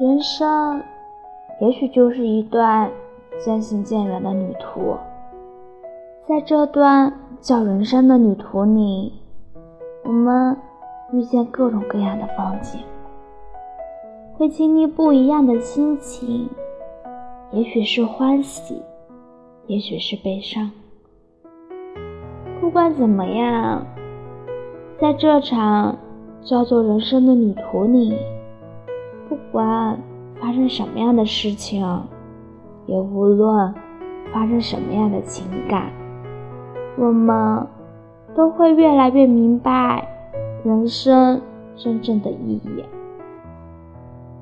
人生也许就是一段渐行渐远的旅途，在这段叫人生的旅途里，我们遇见各种各样的风景，会经历不一样的心情，也许是欢喜，也许是悲伤。不管怎么样，在这场叫做人生的旅途里。不管发生什么样的事情，也无论发生什么样的情感，我们都会越来越明白人生真正的意义。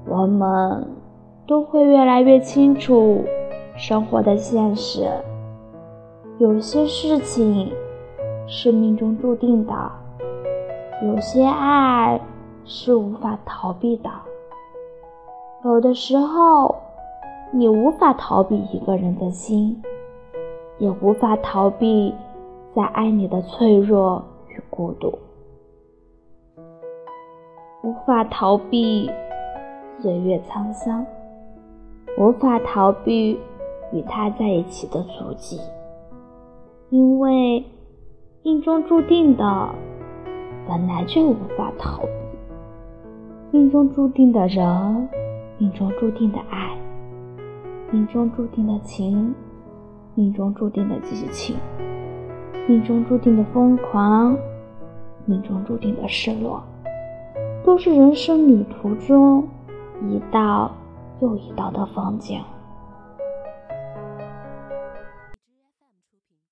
我们都会越来越清楚生活的现实。有些事情是命中注定的，有些爱是无法逃避的。有的时候，你无法逃避一个人的心，也无法逃避在爱你的脆弱与孤独，无法逃避岁月沧桑，无法逃避与他在一起的足迹，因为命中注定的本来就无法逃避，命中注定的人。命中注定的爱，命中注定的情，命中注定的激情，命中注定的疯狂，命中注定的失落，都是人生旅途中一道又一道的风景。